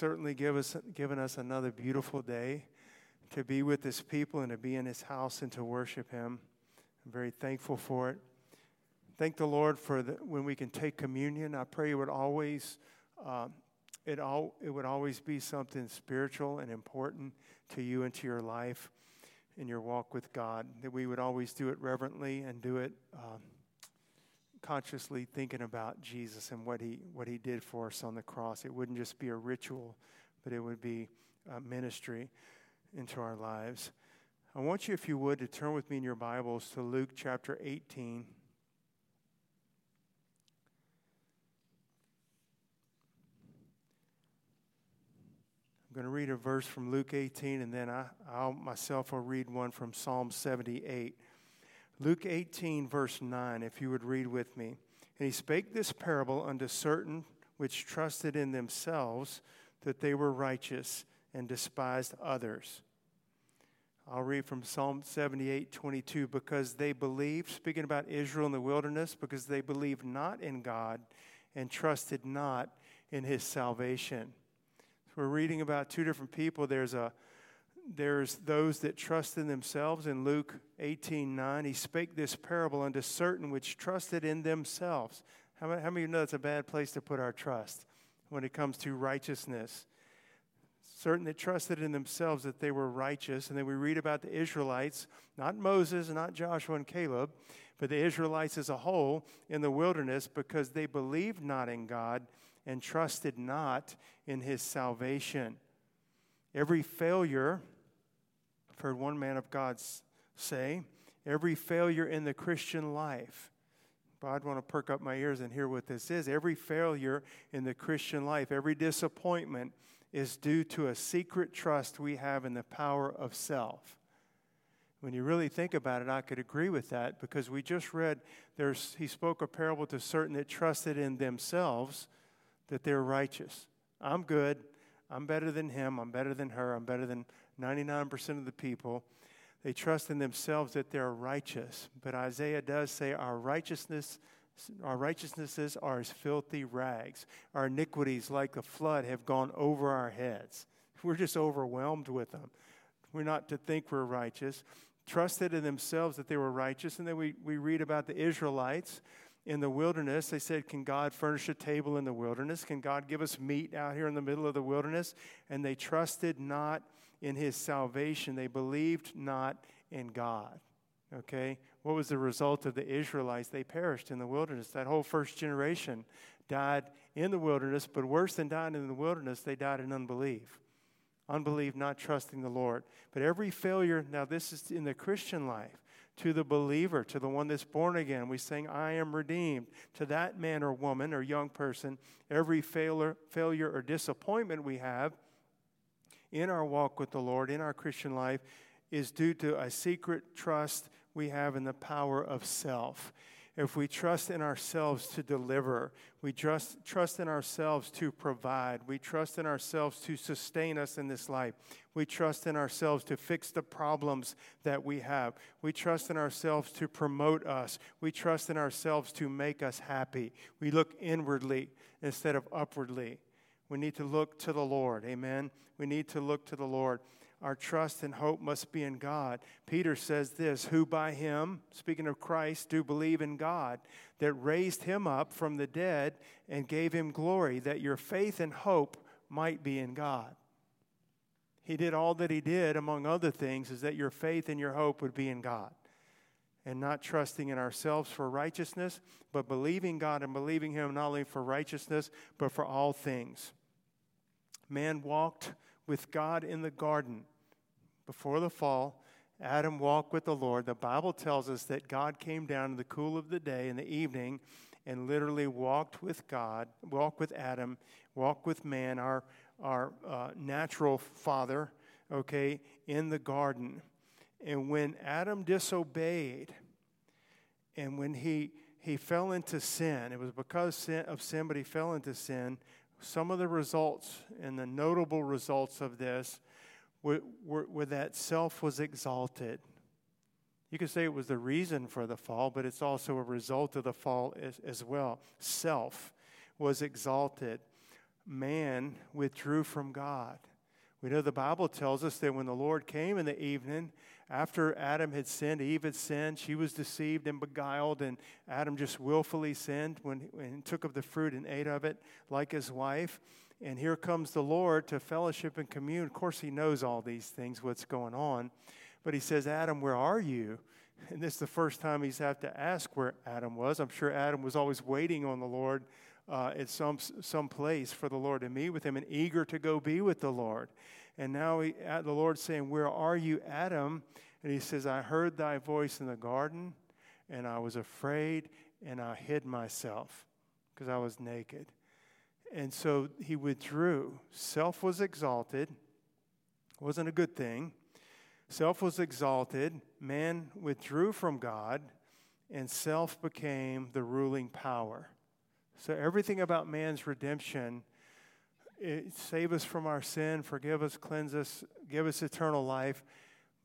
certainly give us, given us another beautiful day to be with His people and to be in His house and to worship Him. I'm very thankful for it. Thank the Lord for the, when we can take communion. I pray it would always, uh, it, all, it would always be something spiritual and important to you and to your life in your walk with God. That we would always do it reverently and do it um, consciously thinking about Jesus and what he, what he did for us on the cross. It wouldn't just be a ritual, but it would be a ministry into our lives. I want you, if you would, to turn with me in your Bibles to Luke chapter 18. I'm going to read a verse from Luke 18, and then I, I myself will read one from Psalm 78. Luke 18, verse 9, if you would read with me. And he spake this parable unto certain which trusted in themselves that they were righteous and despised others. I'll read from Psalm 78, 22. Because they believed, speaking about Israel in the wilderness, because they believed not in God and trusted not in his salvation. So we're reading about two different people. There's a there's those that trust in themselves. In Luke 18 9, he spake this parable unto certain which trusted in themselves. How many, how many of you know that's a bad place to put our trust when it comes to righteousness? Certain that trusted in themselves that they were righteous. And then we read about the Israelites, not Moses, not Joshua and Caleb, but the Israelites as a whole in the wilderness because they believed not in God and trusted not in his salvation. Every failure I've heard one man of God say, every failure in the Christian life, but I'd want to perk up my ears and hear what this is. Every failure in the Christian life, every disappointment is due to a secret trust we have in the power of self. When you really think about it, I could agree with that because we just read there's he spoke a parable to certain that trusted in themselves that they're righteous. I'm good. I'm better than him. I'm better than her. I'm better than 99% of the people, they trust in themselves that they're righteous. But Isaiah does say our righteousness our righteousnesses are as filthy rags. Our iniquities, like a flood, have gone over our heads. We're just overwhelmed with them. We're not to think we're righteous. Trusted in themselves that they were righteous. And then we, we read about the Israelites in the wilderness. They said, Can God furnish a table in the wilderness? Can God give us meat out here in the middle of the wilderness? And they trusted not in his salvation. They believed not in God. Okay? What was the result of the Israelites? They perished in the wilderness. That whole first generation died in the wilderness, but worse than dying in the wilderness, they died in unbelief. Unbelief, not trusting the Lord. But every failure, now this is in the Christian life, to the believer, to the one that's born again. We sing, I am redeemed. To that man or woman or young person, every failure, failure or disappointment we have in our walk with the Lord, in our Christian life, is due to a secret trust we have in the power of self. If we trust in ourselves to deliver, we trust, trust in ourselves to provide, we trust in ourselves to sustain us in this life, we trust in ourselves to fix the problems that we have, we trust in ourselves to promote us, we trust in ourselves to make us happy. We look inwardly instead of upwardly. We need to look to the Lord. Amen. We need to look to the Lord. Our trust and hope must be in God. Peter says this Who by him, speaking of Christ, do believe in God, that raised him up from the dead and gave him glory, that your faith and hope might be in God. He did all that he did, among other things, is that your faith and your hope would be in God and not trusting in ourselves for righteousness, but believing God and believing Him not only for righteousness, but for all things man walked with God in the garden before the fall. Adam walked with the Lord. The Bible tells us that God came down in the cool of the day in the evening and literally walked with God, walked with Adam, walked with man, our, our uh, natural father, okay, in the garden. And when Adam disobeyed, and when he, he fell into sin, it was because of sin, but he fell into sin some of the results and the notable results of this were, were, were, that self was exalted. You could say it was the reason for the fall, but it's also a result of the fall as, as well. Self was exalted. man withdrew from God. We know the Bible tells us that when the Lord came in the evening, after Adam had sinned, Eve had sinned, she was deceived and beguiled, and Adam just willfully sinned when, when he took of the fruit and ate of it like his wife. And here comes the Lord to fellowship and commune. Of course, he knows all these things, what's going on. But he says, Adam, where are you? And this is the first time he's had to ask where Adam was. I'm sure Adam was always waiting on the Lord uh, at some, some place for the Lord to meet with him and eager to go be with the Lord. And now he, the Lord's saying, Where are you, Adam? And he says, I heard thy voice in the garden, and I was afraid, and I hid myself because I was naked. And so he withdrew. Self was exalted, wasn't a good thing. Self was exalted, man withdrew from God, and self became the ruling power. So everything about man's redemption save us from our sin, forgive us, cleanse us, give us eternal life.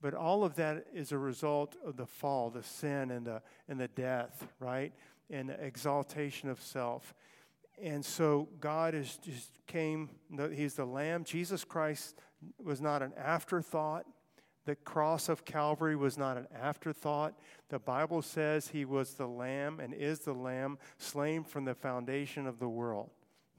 But all of that is a result of the fall, the sin, and the, and the death, right? And the exaltation of self. And so God is just came, He's the Lamb. Jesus Christ was not an afterthought. The cross of Calvary was not an afterthought. The Bible says He was the Lamb and is the Lamb slain from the foundation of the world.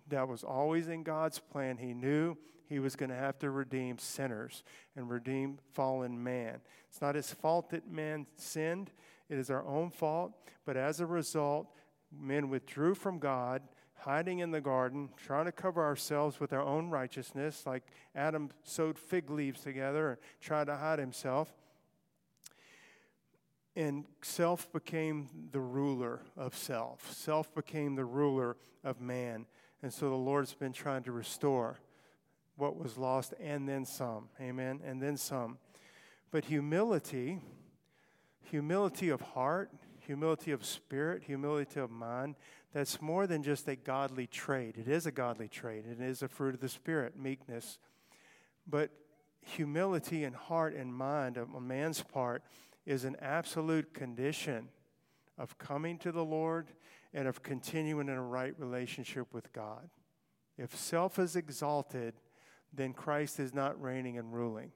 That was always in God's plan. He knew he was going to have to redeem sinners and redeem fallen man. It's not his fault that man sinned, it is our own fault. But as a result, men withdrew from God, hiding in the garden, trying to cover ourselves with our own righteousness, like Adam sewed fig leaves together and tried to hide himself. And self became the ruler of self. Self became the ruler of man. And so the Lord's been trying to restore what was lost and then some. Amen. And then some. But humility, humility of heart, humility of spirit, humility of mind, that's more than just a godly trait. It is a godly trait, it is a fruit of the Spirit, meekness. But humility in heart and mind of a man's part is an absolute condition of coming to the Lord and of continuing in a right relationship with God. If self is exalted, then Christ is not reigning and ruling.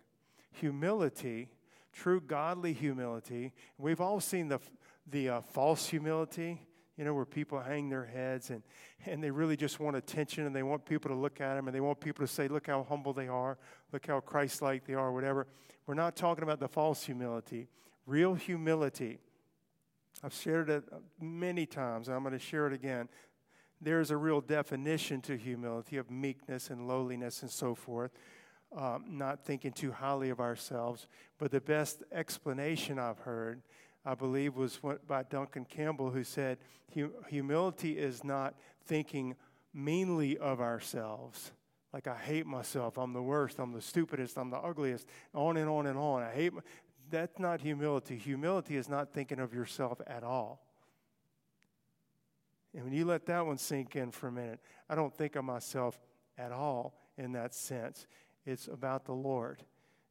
Humility, true godly humility, we've all seen the, the uh, false humility, you know, where people hang their heads and, and they really just want attention and they want people to look at them and they want people to say, look how humble they are, look how Christ like they are, whatever. We're not talking about the false humility. Real humility I've shared it many times, and I'm going to share it again. There's a real definition to humility of meekness and lowliness and so forth, um, not thinking too highly of ourselves. But the best explanation I've heard, I believe, was what, by Duncan Campbell, who said, Humility is not thinking meanly of ourselves. Like, I hate myself. I'm the worst. I'm the stupidest. I'm the ugliest. On and on and on. I hate that's not humility. Humility is not thinking of yourself at all. And when you let that one sink in for a minute, I don't think of myself at all in that sense. It's about the Lord,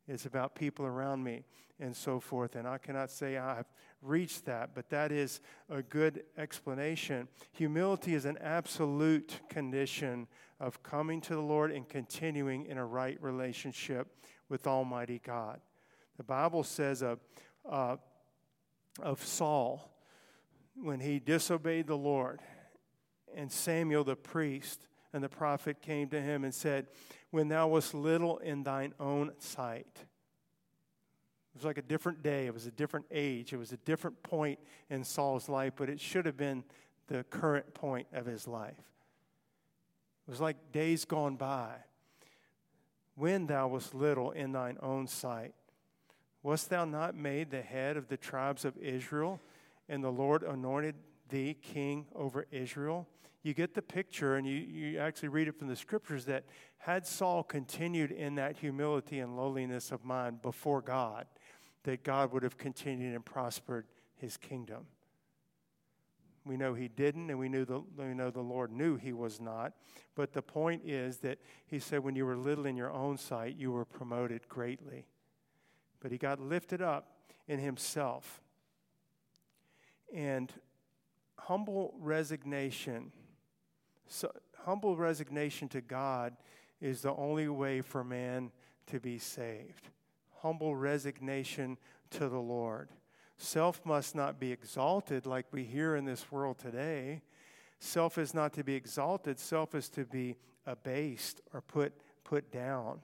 it's about people around me, and so forth. And I cannot say I've reached that, but that is a good explanation. Humility is an absolute condition of coming to the Lord and continuing in a right relationship with Almighty God. The Bible says of, uh, of Saul when he disobeyed the Lord, and Samuel the priest and the prophet came to him and said, When thou wast little in thine own sight. It was like a different day, it was a different age, it was a different point in Saul's life, but it should have been the current point of his life. It was like days gone by. When thou wast little in thine own sight. Wast thou not made the head of the tribes of Israel, and the Lord anointed thee king over Israel? You get the picture, and you, you actually read it from the scriptures that had Saul continued in that humility and lowliness of mind before God, that God would have continued and prospered his kingdom. We know he didn't, and we, knew the, we know the Lord knew he was not. But the point is that he said, when you were little in your own sight, you were promoted greatly but he got lifted up in himself. And humble resignation, so humble resignation to God is the only way for man to be saved. Humble resignation to the Lord. Self must not be exalted like we hear in this world today. Self is not to be exalted, self is to be abased or put, put down.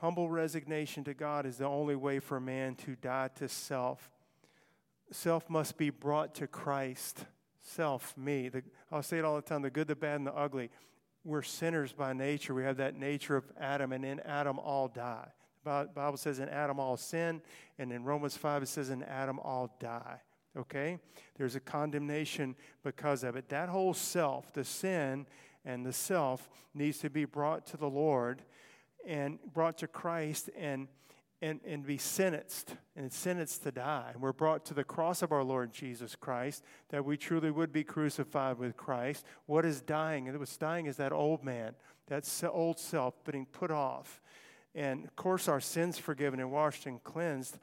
Humble resignation to God is the only way for a man to die to self. Self must be brought to Christ. Self, me. The, I'll say it all the time the good, the bad, and the ugly. We're sinners by nature. We have that nature of Adam, and in Adam all die. The Bible says in Adam all sin, and in Romans 5 it says in Adam all die. Okay? There's a condemnation because of it. That whole self, the sin and the self, needs to be brought to the Lord and brought to Christ and, and, and be sentenced, and sentenced to die. And we're brought to the cross of our Lord Jesus Christ that we truly would be crucified with Christ. What is dying? And what's dying is that old man, that old self being put off. And of course, our sins forgiven and washed and cleansed.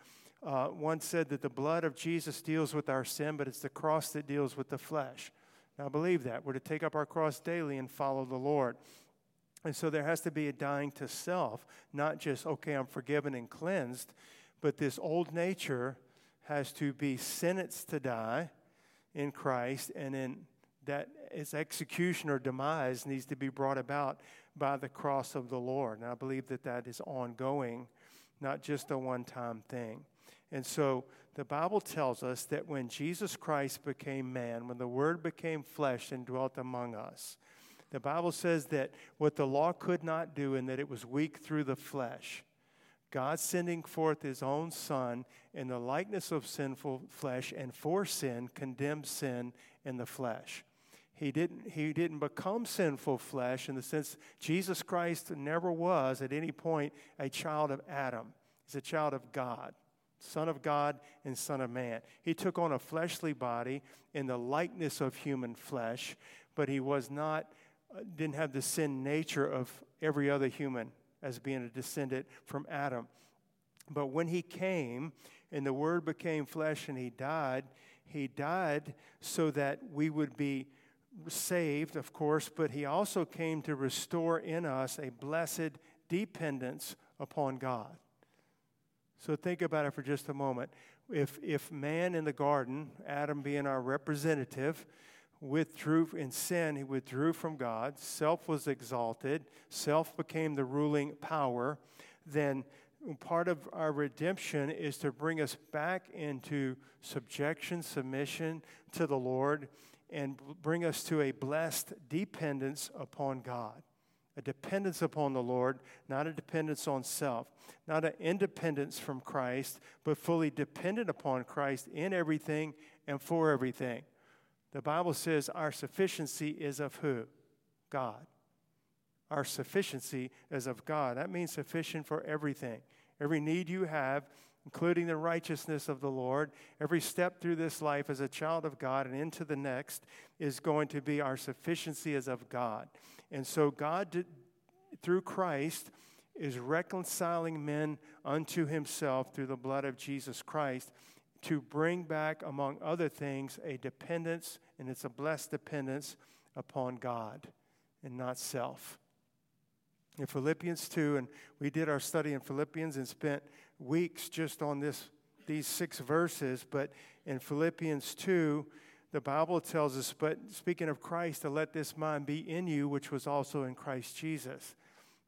Uh, one said that the blood of Jesus deals with our sin, but it's the cross that deals with the flesh. Now, believe that. We're to take up our cross daily and follow the Lord. And so there has to be a dying to self, not just, okay, I'm forgiven and cleansed, but this old nature has to be sentenced to die in Christ, and then that its execution or demise needs to be brought about by the cross of the Lord. And I believe that that is ongoing, not just a one time thing. And so the Bible tells us that when Jesus Christ became man, when the Word became flesh and dwelt among us, the Bible says that what the law could not do and that it was weak through the flesh. God sending forth his own Son in the likeness of sinful flesh and for sin condemned sin in the flesh. He didn't, he didn't become sinful flesh in the sense Jesus Christ never was at any point a child of Adam. He's a child of God, Son of God and Son of Man. He took on a fleshly body in the likeness of human flesh, but he was not Uh, didn't have the sin nature of every other human as being a descendant from Adam. But when he came and the Word became flesh and he died, he died so that we would be saved, of course, but he also came to restore in us a blessed dependence upon God. So think about it for just a moment. If, if man in the garden, Adam being our representative, withdrew in sin, he withdrew from God. Self was exalted. Self became the ruling power. Then part of our redemption is to bring us back into subjection, submission to the Lord, and bring us to a blessed dependence upon God. A dependence upon the Lord, not a dependence on self, not an independence from Christ, but fully dependent upon Christ in everything and for everything. The Bible says our sufficiency is of who? God. Our sufficiency is of God. That means sufficient for everything. Every need you have, including the righteousness of the Lord, every step through this life as a child of God and into the next is going to be our sufficiency is of God. And so God, did, through Christ, is reconciling men unto himself through the blood of Jesus Christ to bring back, among other things, a dependence, and it's a blessed dependence upon God and not self. In Philippians 2, and we did our study in Philippians and spent weeks just on this, these six verses, but in Philippians 2, the Bible tells us, but speaking of Christ, to let this mind be in you, which was also in Christ Jesus.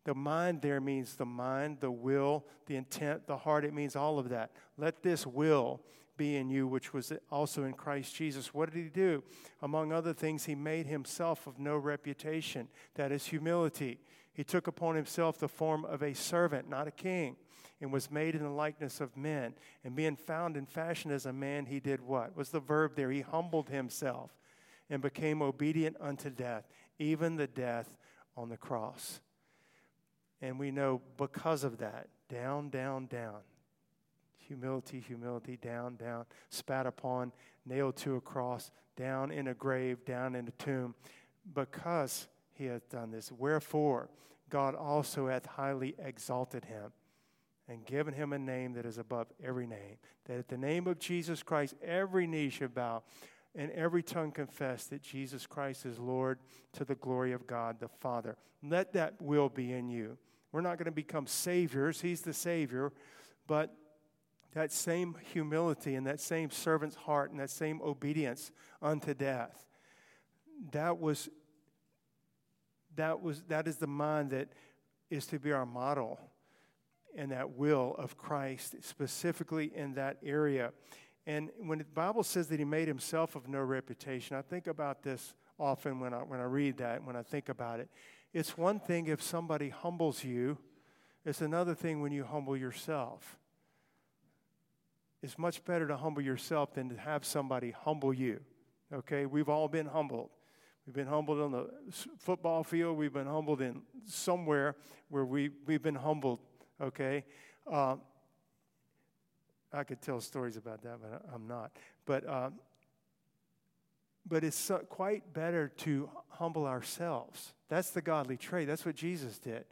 The mind there means the mind, the will, the intent, the heart. It means all of that. Let this will be in you, which was also in Christ Jesus. What did he do? Among other things, he made himself of no reputation. That is humility. He took upon himself the form of a servant, not a king, and was made in the likeness of men. And being found in fashion as a man, he did what? Was the verb there? He humbled himself and became obedient unto death, even the death on the cross. And we know because of that, down, down, down, humility, humility, down, down, spat upon, nailed to a cross, down in a grave, down in a tomb, because he hath done this. Wherefore, God also hath highly exalted him and given him a name that is above every name, that at the name of Jesus Christ every knee should bow and every tongue confess that Jesus Christ is Lord to the glory of God the Father. Let that will be in you. We're not going to become saviors, He's the Savior, but that same humility and that same servant's heart and that same obedience unto death, that was that was that is the mind that is to be our model and that will of Christ specifically in that area. And when the Bible says that he made himself of no reputation, I think about this often when I, when I read that, when I think about it. It's one thing if somebody humbles you, it's another thing when you humble yourself. It's much better to humble yourself than to have somebody humble you. Okay? We've all been humbled. We've been humbled on the football field. We've been humbled in somewhere where we, we've been humbled. Okay? Uh, I could tell stories about that, but I'm not. But, um, but it's quite better to humble ourselves. That's the godly trait. That's what Jesus did.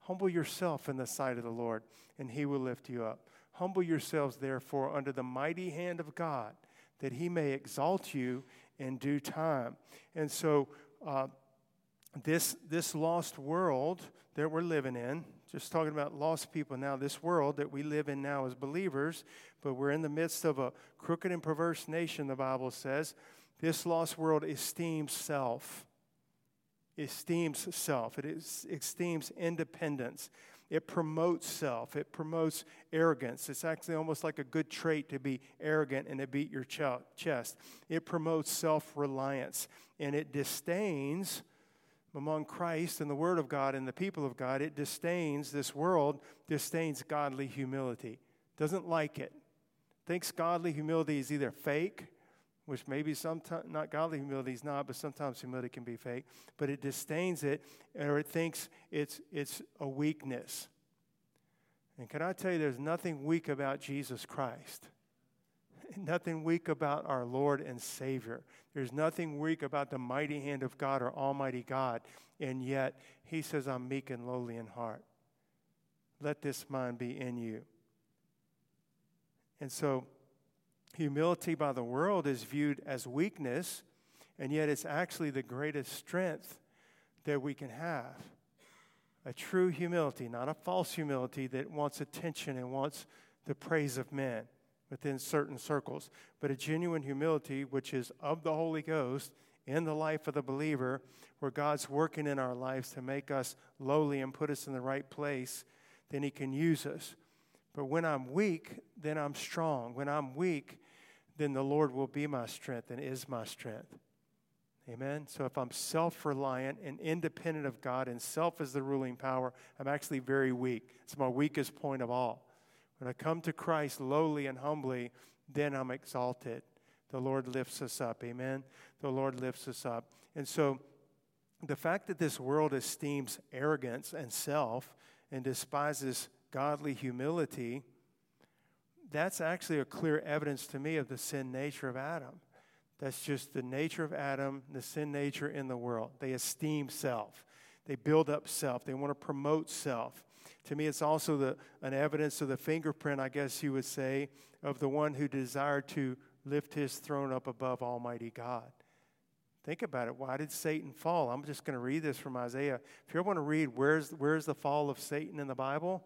Humble yourself in the sight of the Lord, and he will lift you up. Humble yourselves, therefore, under the mighty hand of God, that he may exalt you in due time. And so, uh, this, this lost world that we're living in, just talking about lost people now, this world that we live in now as believers, but we're in the midst of a crooked and perverse nation, the Bible says. This lost world esteems self, esteems self, it is, esteems independence. It promotes self. It promotes arrogance. It's actually almost like a good trait to be arrogant and to beat your chest. It promotes self reliance and it disdains among Christ and the Word of God and the people of God, it disdains, this world disdains godly humility, doesn't like it, thinks godly humility is either fake, which maybe sometimes, not godly humility is not, but sometimes humility can be fake, but it disdains it or it thinks it's, it's a weakness. And can I tell you, there's nothing weak about Jesus Christ nothing weak about our Lord and Savior. There's nothing weak about the mighty hand of God or Almighty God. And yet, He says, I'm meek and lowly in heart. Let this mind be in you. And so, humility by the world is viewed as weakness, and yet it's actually the greatest strength that we can have. A true humility, not a false humility that wants attention and wants the praise of men within certain circles, but a genuine humility, which is of the Holy Ghost in the life of the believer, where God's working in our lives to make us lowly and put us in the right place, then He can use us. But when I'm weak, then I'm strong. When I'm weak, then the Lord will be my strength and is my strength. Amen. So if I'm self reliant and independent of God and self is the ruling power, I'm actually very weak. It's my weakest point of all. When I come to Christ lowly and humbly, then I'm exalted. The Lord lifts us up. Amen. The Lord lifts us up. And so the fact that this world esteems arrogance and self and despises godly humility, that's actually a clear evidence to me of the sin nature of Adam. That's just the nature of Adam, the sin nature in the world. They esteem self, they build up self, they want to promote self. To me, it's also the, an evidence of the fingerprint, I guess you would say, of the one who desired to lift his throne up above Almighty God. Think about it. Why did Satan fall? I'm just going to read this from Isaiah. If you ever want to read where's, where's the fall of Satan in the Bible,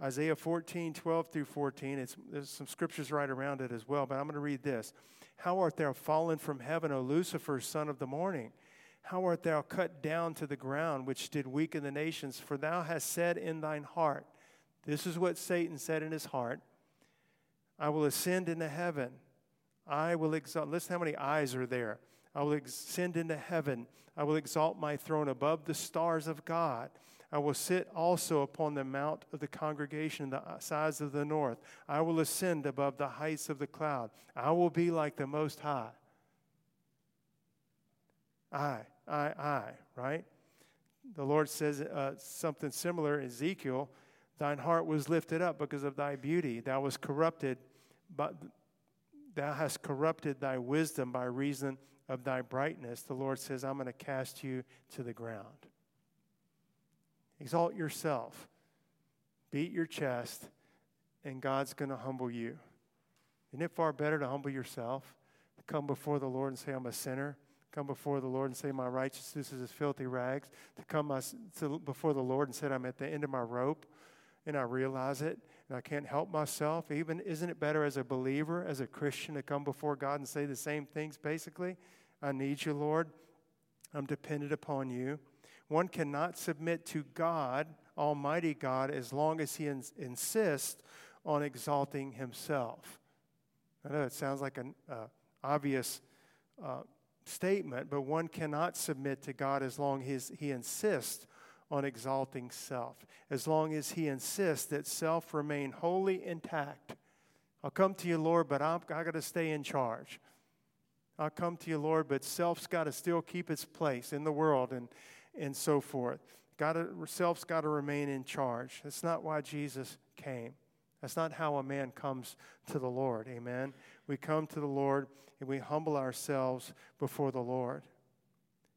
Isaiah 14, 12 through 14. It's, there's some scriptures right around it as well, but I'm going to read this. How art thou fallen from heaven, O Lucifer, son of the morning? How art thou cut down to the ground, which did weaken the nations? For thou hast said in thine heart, this is what Satan said in his heart I will ascend into heaven. I will exalt. Listen how many eyes are there. I will ascend into heaven. I will exalt my throne above the stars of God. I will sit also upon the mount of the congregation, the sides of the north. I will ascend above the heights of the cloud. I will be like the Most High. I. I, I, right? The Lord says uh, something similar in Ezekiel Thine heart was lifted up because of thy beauty. Thou was corrupted, but thou hast corrupted thy wisdom by reason of thy brightness. The Lord says, I'm going to cast you to the ground. Exalt yourself, beat your chest, and God's going to humble you. Isn't it far better to humble yourself? come before the Lord and say, I'm a sinner, come before the Lord and say, My righteousness is as filthy rags, to come to, before the Lord and say, I'm at the end of my rope and I realize it and I can't help myself. Even isn't it better as a believer, as a Christian, to come before God and say the same things basically? I need you, Lord. I'm dependent upon you. One cannot submit to God, Almighty God, as long as he ins- insists on exalting himself. I know it sounds like an uh, obvious uh, statement, but one cannot submit to God as long as he insists on exalting self, as long as he insists that self remain wholly intact. I'll come to you, Lord, but I'm, I got to stay in charge. I'll come to you, Lord, but self's got to still keep its place in the world and, and so forth. Got to, self's got to remain in charge. That's not why Jesus came. That's not how a man comes to the Lord. Amen. We come to the Lord and we humble ourselves before the Lord.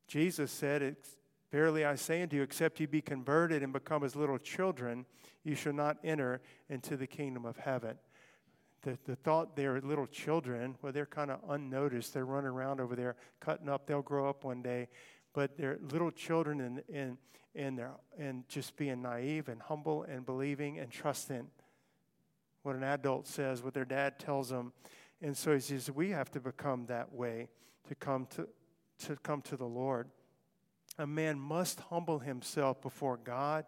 Jesus said, Verily I say unto you, except you be converted and become as little children, you shall not enter into the kingdom of heaven. The, the thought they're little children, well, they're kind of unnoticed. They're running around over there cutting up. They'll grow up one day. But they're little children and, and, and, they're, and just being naive and humble and believing and trusting what an adult says, what their dad tells them. And so he says, we have to become that way to come to, to come to the Lord. A man must humble himself before God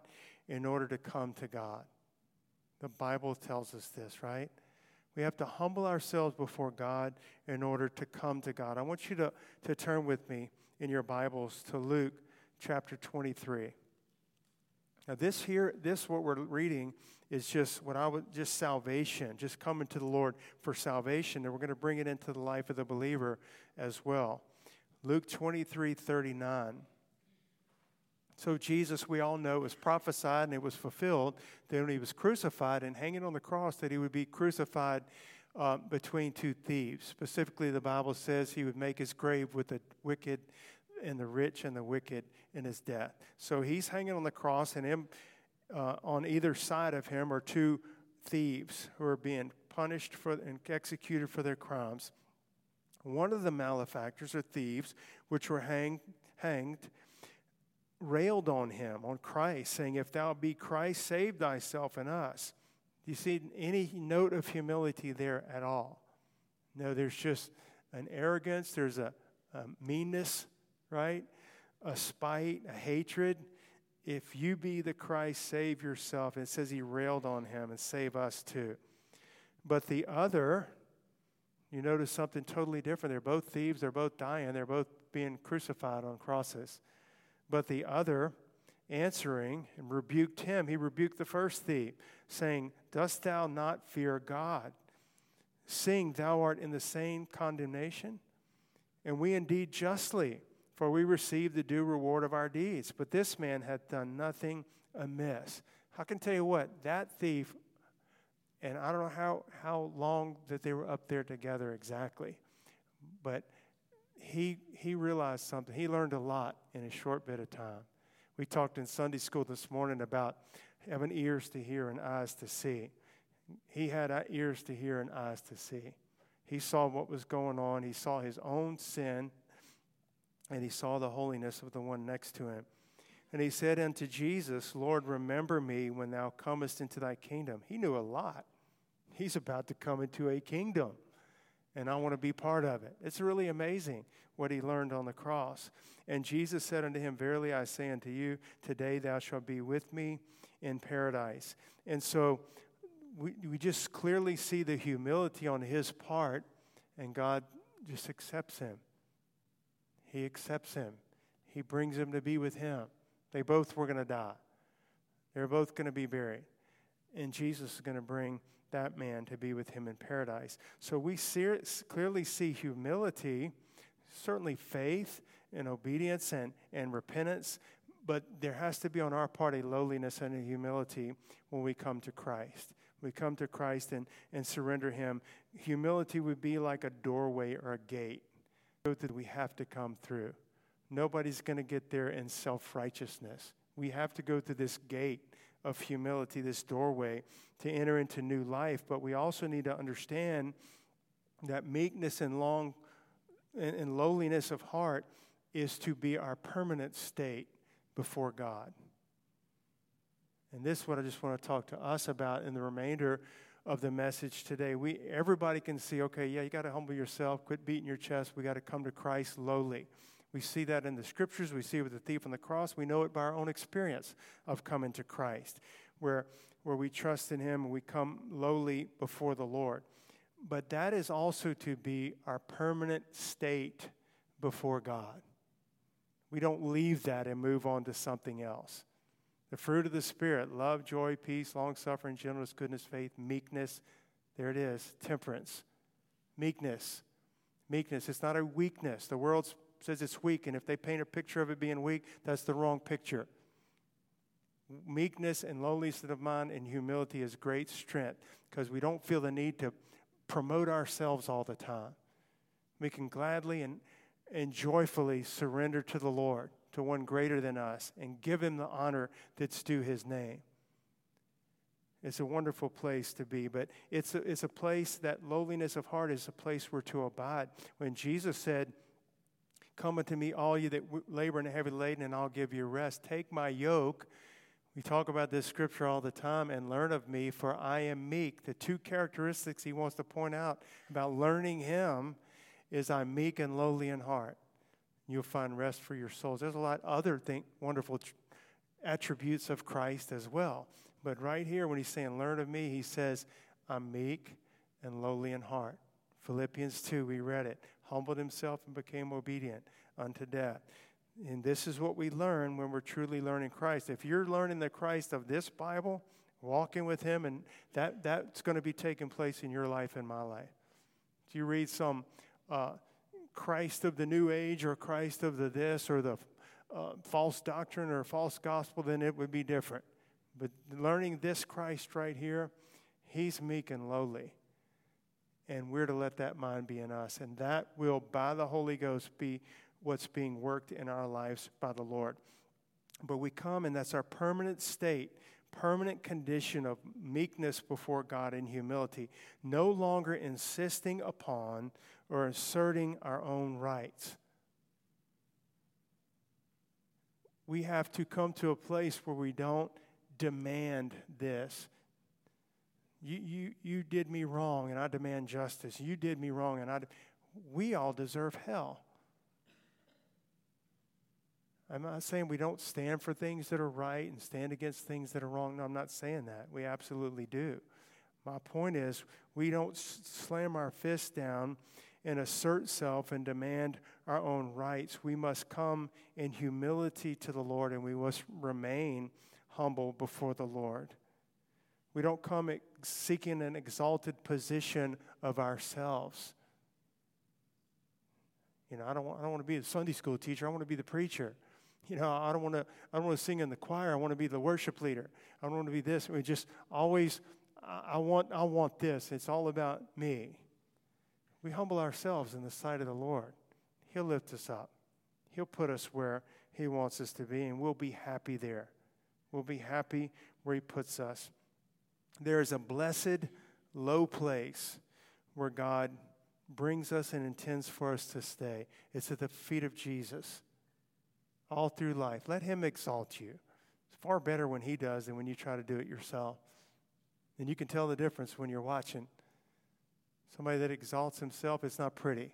in order to come to God. The Bible tells us this, right? We have to humble ourselves before God in order to come to God. I want you to, to turn with me in your Bibles to Luke chapter 23. Now, this here, this what we're reading is just what I would just salvation, just coming to the Lord for salvation, and we're going to bring it into the life of the believer as well. Luke 23 39. So, Jesus, we all know, was prophesied and it was fulfilled that when he was crucified and hanging on the cross, that he would be crucified uh, between two thieves. Specifically, the Bible says he would make his grave with the wicked and the rich and the wicked in his death. So he's hanging on the cross, and him, uh, on either side of him are two thieves who are being punished for and executed for their crimes. One of the malefactors or thieves, which were hang, hanged, railed on him, on Christ, saying, If thou be Christ, save thyself and us. Do you see any note of humility there at all? No, there's just an arrogance, there's a, a meanness, right? A spite, a hatred. If you be the Christ, save yourself. And it says he railed on him and save us too. But the other, you notice something totally different. They're both thieves, they're both dying, they're both being crucified on crosses. But the other, answering and rebuked him, he rebuked the first thief, saying, Dost thou not fear God, seeing thou art in the same condemnation? And we indeed justly, for we receive the due reward of our deeds. But this man hath done nothing amiss. I can tell you what, that thief, and I don't know how, how long that they were up there together exactly, but he, he realized something. He learned a lot in a short bit of time. We talked in Sunday school this morning about having ears to hear and eyes to see. He had ears to hear and eyes to see. He saw what was going on. He saw his own sin, and he saw the holiness of the one next to him. And he said unto Jesus, Lord, remember me when thou comest into thy kingdom. He knew a lot. He's about to come into a kingdom and I want to be part of it. It's really amazing what he learned on the cross. And Jesus said unto him, Verily I say unto you, today thou shalt be with me in paradise. And so we, we just clearly see the humility on his part, and God just accepts him. He accepts him, he brings him to be with him. They both were going to die, they're both going to be buried. And Jesus is going to bring that man to be with him in paradise. So we see, clearly see humility, certainly faith and obedience and, and repentance, but there has to be on our part a lowliness and a humility when we come to Christ. We come to Christ and, and surrender Him. Humility would be like a doorway or a gate that we have to come through. Nobody's going to get there in self righteousness. We have to go through this gate of humility, this doorway to enter into new life. But we also need to understand that meekness and long and, and lowliness of heart is to be our permanent state before God. And this is what I just want to talk to us about in the remainder of the message today. We everybody can see, okay, yeah, you got to humble yourself, quit beating your chest. We got to come to Christ lowly. We see that in the scriptures. We see it with the thief on the cross. We know it by our own experience of coming to Christ, where, where we trust in Him and we come lowly before the Lord. But that is also to be our permanent state before God. We don't leave that and move on to something else. The fruit of the Spirit love, joy, peace, long suffering, gentleness, goodness, faith, meekness. There it is temperance. Meekness. Meekness. It's not a weakness. The world says it's weak, and if they paint a picture of it being weak, that's the wrong picture. Meekness and lowliness of mind and humility is great strength because we don't feel the need to promote ourselves all the time. We can gladly and, and joyfully surrender to the Lord to one greater than us and give him the honor that's due his name. It's a wonderful place to be, but it's a, it's a place that lowliness of heart is a place where to abide. When Jesus said, Come unto me, all you that labor and are heavy laden, and I'll give you rest. Take my yoke. We talk about this scripture all the time and learn of me, for I am meek. The two characteristics he wants to point out about learning him is I'm meek and lowly in heart you'll find rest for your souls. There's a lot other wonderful tr- attributes of Christ as well. But right here, when he's saying, Learn of me, he says, I'm meek and lowly in heart. Philippians 2, we read it. Humbled himself and became obedient unto death. And this is what we learn when we're truly learning Christ. If you're learning the Christ of this Bible, walking with him, and that, that's going to be taking place in your life and my life. Do you read some uh, Christ of the New Age or Christ of the this or the uh, false doctrine or false gospel, then it would be different. But learning this Christ right here, he's meek and lowly. And we're to let that mind be in us. And that will, by the Holy Ghost, be what's being worked in our lives by the Lord. But we come, and that's our permanent state, permanent condition of meekness before God and humility, no longer insisting upon or asserting our own rights. We have to come to a place where we don't demand this. You, you, you did me wrong and I demand justice. You did me wrong and I. De- we all deserve hell. I'm not saying we don't stand for things that are right and stand against things that are wrong. No, I'm not saying that. We absolutely do. My point is, we don't slam our fists down and assert self and demand our own rights. We must come in humility to the Lord and we must remain humble before the Lord. We don't come seeking an exalted position of ourselves. You know, I don't, want, I don't want to be a Sunday school teacher. I want to be the preacher. You know, I don't want to. I don't want to sing in the choir. I want to be the worship leader. I don't want to be this. We just always. I want. I want this. It's all about me we humble ourselves in the sight of the Lord, He'll lift us up. He'll put us where He wants us to be, and we'll be happy there. We'll be happy where He puts us. There is a blessed, low place where God brings us and intends for us to stay. It's at the feet of Jesus all through life. Let Him exalt you. It's far better when He does than when you try to do it yourself. And you can tell the difference when you're watching. Somebody that exalts himself, it's not pretty,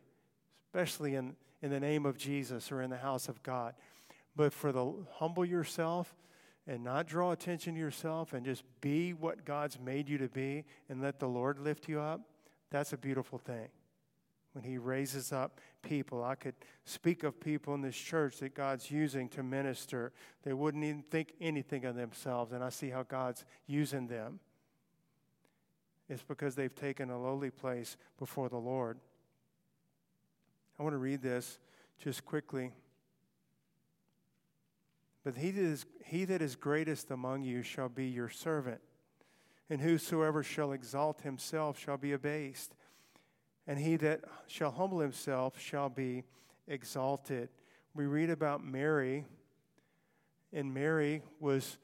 especially in, in the name of Jesus or in the house of God. But for the humble yourself and not draw attention to yourself and just be what God's made you to be and let the Lord lift you up, that's a beautiful thing. When He raises up people, I could speak of people in this church that God's using to minister. They wouldn't even think anything of themselves, and I see how God's using them. It's because they've taken a lowly place before the Lord. I want to read this just quickly. But he that, is, he that is greatest among you shall be your servant, and whosoever shall exalt himself shall be abased, and he that shall humble himself shall be exalted. We read about Mary, and Mary was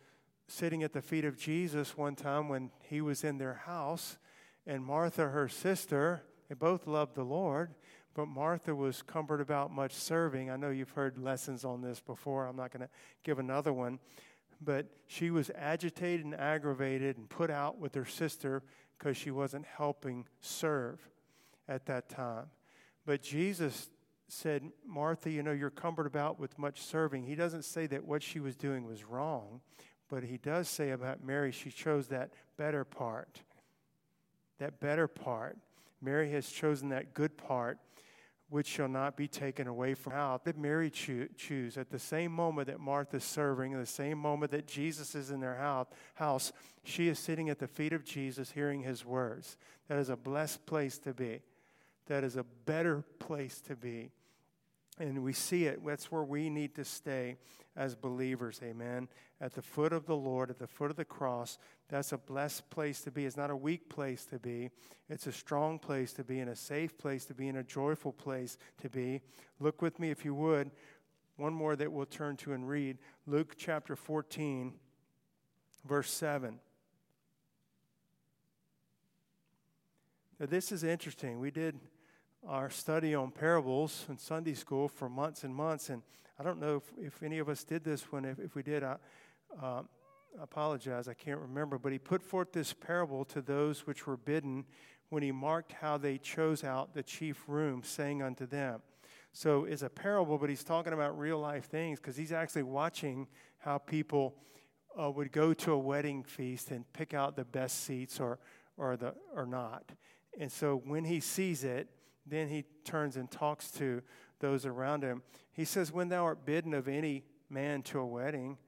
sitting at the feet of Jesus one time when he was in their house, and Martha, her sister, they both loved the Lord, But Martha was cumbered about much serving. I know you've heard lessons on this before. I'm not going to give another one. But she was agitated and aggravated and put out with her sister because she wasn't helping serve at that time. But Jesus said, Martha, you know, you're cumbered about with much serving. He doesn't say that what she was doing was wrong, but he does say about Mary, she chose that better part. That better part. Mary has chosen that good part, which shall not be taken away from her. How did Mary choo- choose? At the same moment that Martha's serving, the same moment that Jesus is in their house, house, she is sitting at the feet of Jesus hearing his words. That is a blessed place to be. That is a better place to be. And we see it. That's where we need to stay as believers. Amen. At the foot of the Lord, at the foot of the cross. That's a blessed place to be. It's not a weak place to be. It's a strong place to be, and a safe place to be, and a joyful place to be. Look with me, if you would. One more that we'll turn to and read Luke chapter 14, verse 7. Now, this is interesting. We did our study on parables in Sunday school for months and months. And I don't know if, if any of us did this when, if, if we did, I uh, apologize, I can't remember. But he put forth this parable to those which were bidden when he marked how they chose out the chief room, saying unto them. So it's a parable, but he's talking about real life things because he's actually watching how people uh, would go to a wedding feast and pick out the best seats or, or, the, or not. And so when he sees it, then he turns and talks to those around him. He says, When thou art bidden of any man to a wedding,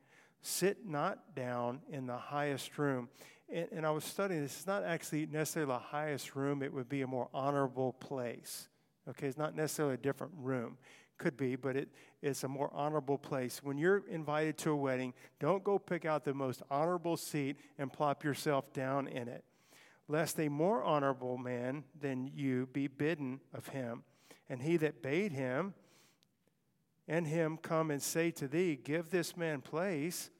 sit not down in the highest room. And, and I was studying this. It's not actually necessarily the highest room, it would be a more honorable place. Okay, it's not necessarily a different room. Could be, but it, it's a more honorable place. When you're invited to a wedding, don't go pick out the most honorable seat and plop yourself down in it lest a more honorable man than you be bidden of him. And he that bade him and him come and say to thee, Give this man place,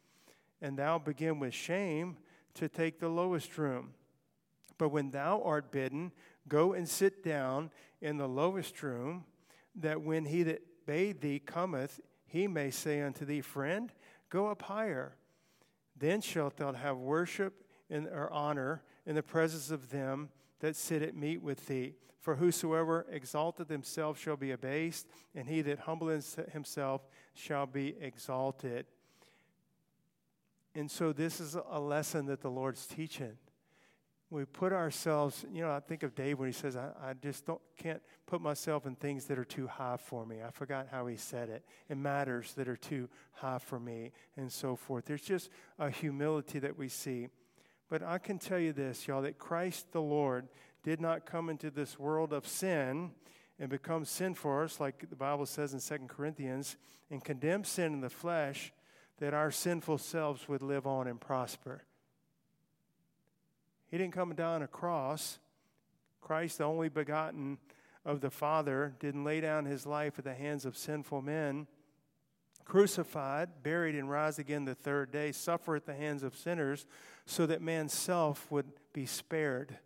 and thou begin with shame to take the lowest room. But when thou art bidden, go and sit down in the lowest room, that when he that bade thee cometh, he may say unto thee, Friend, go up higher. Then shalt thou have worship and or honor in the presence of them that sit at meat with thee. For whosoever exalteth himself shall be abased, and he that humbleth himself shall be exalted. And so, this is a lesson that the Lord's teaching. We put ourselves, you know, I think of Dave when he says, I, I just don't, can't put myself in things that are too high for me. I forgot how he said it. In matters that are too high for me, and so forth. There's just a humility that we see. But I can tell you this, y'all, that Christ the Lord did not come into this world of sin and become sin for us, like the Bible says in 2 Corinthians, and condemn sin in the flesh, that our sinful selves would live on and prosper. He didn't come down a cross. Christ, the only begotten of the Father, didn't lay down his life at the hands of sinful men crucified, buried, and rise again the third day, suffer at the hands of sinners, so that man's self would be spared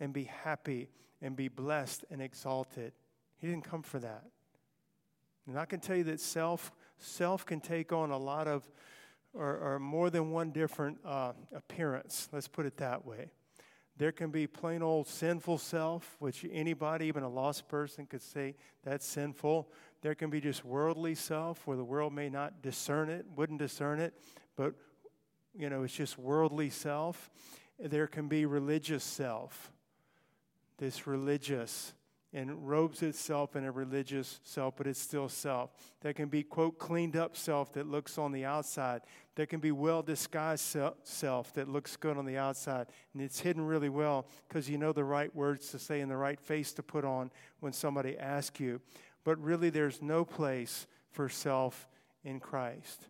and be happy and be blessed and exalted. He didn't come for that. And I can tell you that self self can take on a lot of or, or more than one different uh, appearance. Let's put it that way. There can be plain old sinful self, which anybody, even a lost person, could say that's sinful. There can be just worldly self, where the world may not discern it, wouldn't discern it, but you know, it's just worldly self. There can be religious self, this religious and robes itself in a religious self, but it's still self. There can be, quote, cleaned up self that looks on the outside. There can be well disguised self that looks good on the outside, and it's hidden really well because you know the right words to say and the right face to put on when somebody asks you. But really, there's no place for self in Christ.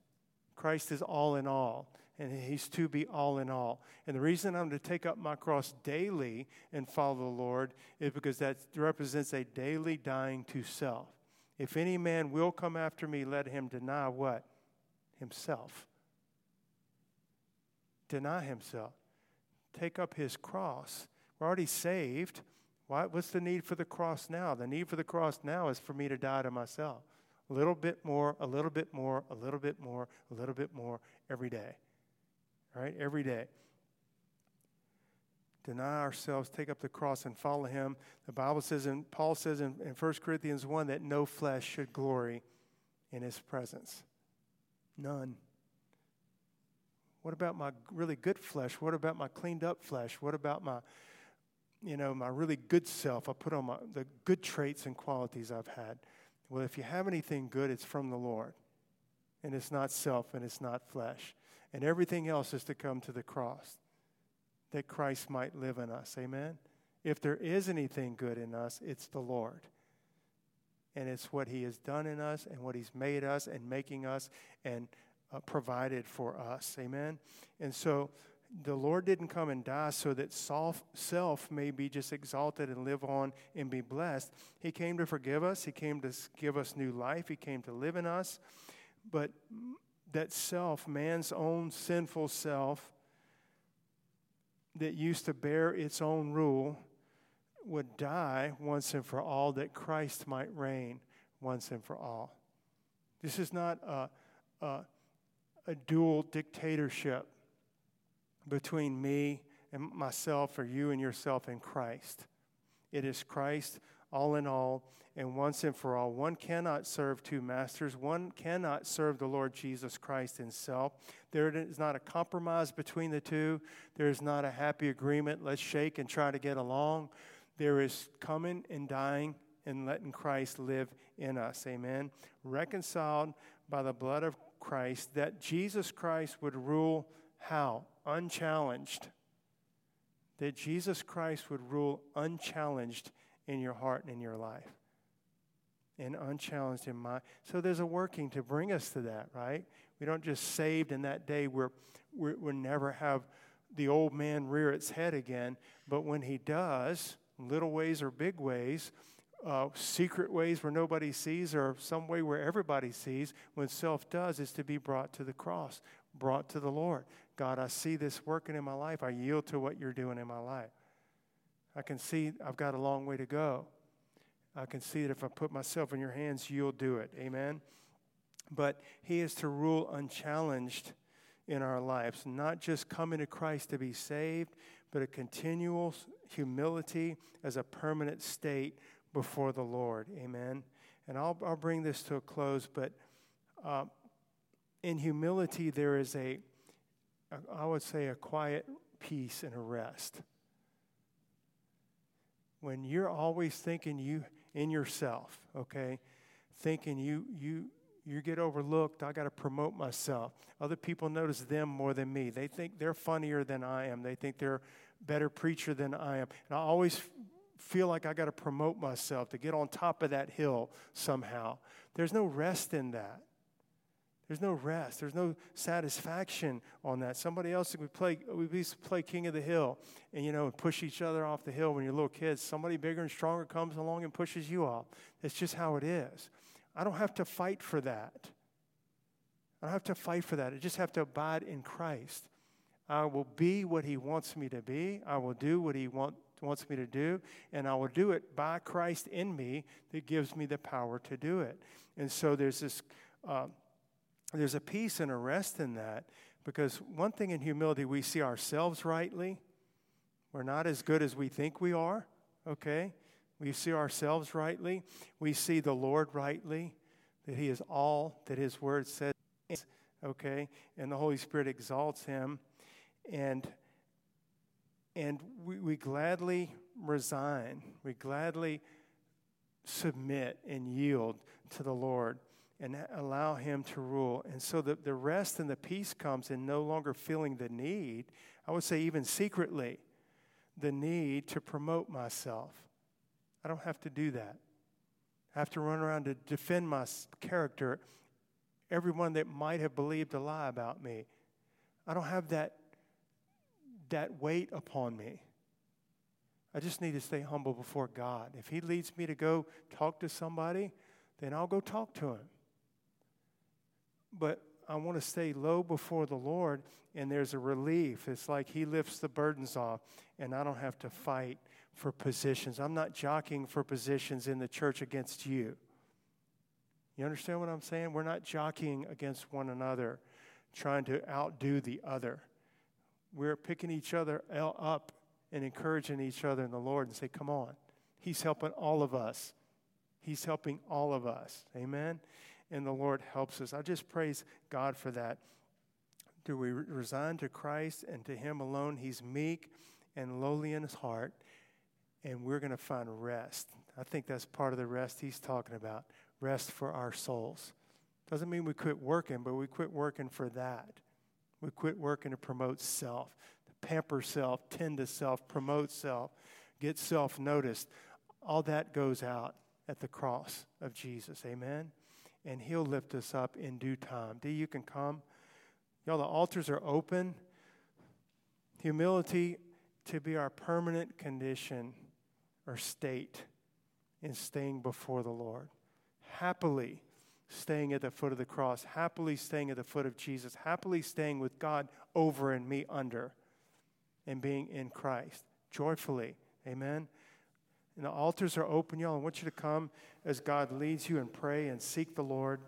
Christ is all in all and he's to be all in all. And the reason I'm to take up my cross daily and follow the Lord is because that represents a daily dying to self. If any man will come after me, let him deny what? Himself. Deny himself. Take up his cross. We're already saved. Why, what's the need for the cross now? The need for the cross now is for me to die to myself. A little bit more, a little bit more, a little bit more, a little bit more every day. Right? Every day. Deny ourselves, take up the cross, and follow him. The Bible says, and Paul says in, in 1 Corinthians 1 that no flesh should glory in his presence. None. What about my really good flesh? What about my cleaned up flesh? What about my you know, my really good self. I put on my, the good traits and qualities I've had. Well, if you have anything good, it's from the Lord. And it's not self and it's not flesh. And everything else is to come to the cross that Christ might live in us. Amen? If there is anything good in us, it's the Lord. And it's what He has done in us and what He's made us and making us and uh, provided for us. Amen? And so, the Lord didn't come and die so that self, may be just exalted and live on and be blessed. He came to forgive us, He came to give us new life, He came to live in us. But that self, man's own sinful self, that used to bear its own rule, would die once and for all that Christ might reign once and for all. This is not a, a, a dual dictatorship between me and myself or you and yourself in Christ. It is Christ all in all and once and for all. One cannot serve two masters. One cannot serve the Lord Jesus Christ himself. There is not a compromise between the two. There is not a happy agreement. Let's shake and try to get along. There is coming and dying and letting Christ live in us. Amen. Reconciled by the blood of Christ, that Jesus Christ would rule how? Unchallenged. That Jesus Christ would rule unchallenged in your heart and in your life. And unchallenged in my. So there's a working to bring us to that, right? We don't just saved in that day where we we'll never have the old man rear its head again. But when he does, little ways or big ways, uh, secret ways where nobody sees, or some way where everybody sees, when self does, is to be brought to the cross, brought to the Lord. God, I see this working in my life. I yield to what you're doing in my life. I can see I've got a long way to go. I can see that if I put myself in your hands, you'll do it. Amen. But He is to rule unchallenged in our lives, not just coming to Christ to be saved, but a continual humility as a permanent state before the Lord. Amen. And I'll, I'll bring this to a close, but uh, in humility, there is a I would say, a quiet peace and a rest. When you're always thinking you in yourself, okay, thinking you you you get overlooked, I got to promote myself. Other people notice them more than me. They think they're funnier than I am. They think they're better preacher than I am. And I always feel like I got to promote myself to get on top of that hill somehow. There's no rest in that. There's no rest. There's no satisfaction on that. Somebody else we play we used to play King of the Hill and you know push each other off the hill when you're little kids. Somebody bigger and stronger comes along and pushes you off. That's just how it is. I don't have to fight for that. I don't have to fight for that. I just have to abide in Christ. I will be what he wants me to be. I will do what he want, wants me to do, and I will do it by Christ in me that gives me the power to do it. And so there's this uh, there's a peace and a rest in that because one thing in humility, we see ourselves rightly. We're not as good as we think we are, okay? We see ourselves rightly. We see the Lord rightly, that He is all that His Word says, okay? And the Holy Spirit exalts Him. And, and we, we gladly resign, we gladly submit and yield to the Lord and allow Him to rule. And so the, the rest and the peace comes in no longer feeling the need, I would say even secretly, the need to promote myself. I don't have to do that. I have to run around to defend my character, everyone that might have believed a lie about me. I don't have that, that weight upon me. I just need to stay humble before God. If He leads me to go talk to somebody, then I'll go talk to Him but I want to stay low before the Lord, and there's a relief. It's like He lifts the burdens off, and I don't have to fight for positions. I'm not jockeying for positions in the church against you. You understand what I'm saying? We're not jockeying against one another, trying to outdo the other. We're picking each other up and encouraging each other in the Lord and say, Come on. He's helping all of us. He's helping all of us. Amen? And the Lord helps us. I just praise God for that. Do we resign to Christ and to Him alone? He's meek and lowly in His heart, and we're going to find rest. I think that's part of the rest He's talking about rest for our souls. Doesn't mean we quit working, but we quit working for that. We quit working to promote self, to pamper self, tend to self, promote self, get self noticed. All that goes out at the cross of Jesus. Amen? And He'll lift us up in due time. D, you can come. Y'all, the altars are open. Humility to be our permanent condition or state in staying before the Lord happily staying at the foot of the cross, happily staying at the foot of Jesus, happily staying with God over and me under, and being in Christ joyfully. Amen. And the altars are open, y'all. I want you to come as God leads you and pray and seek the Lord.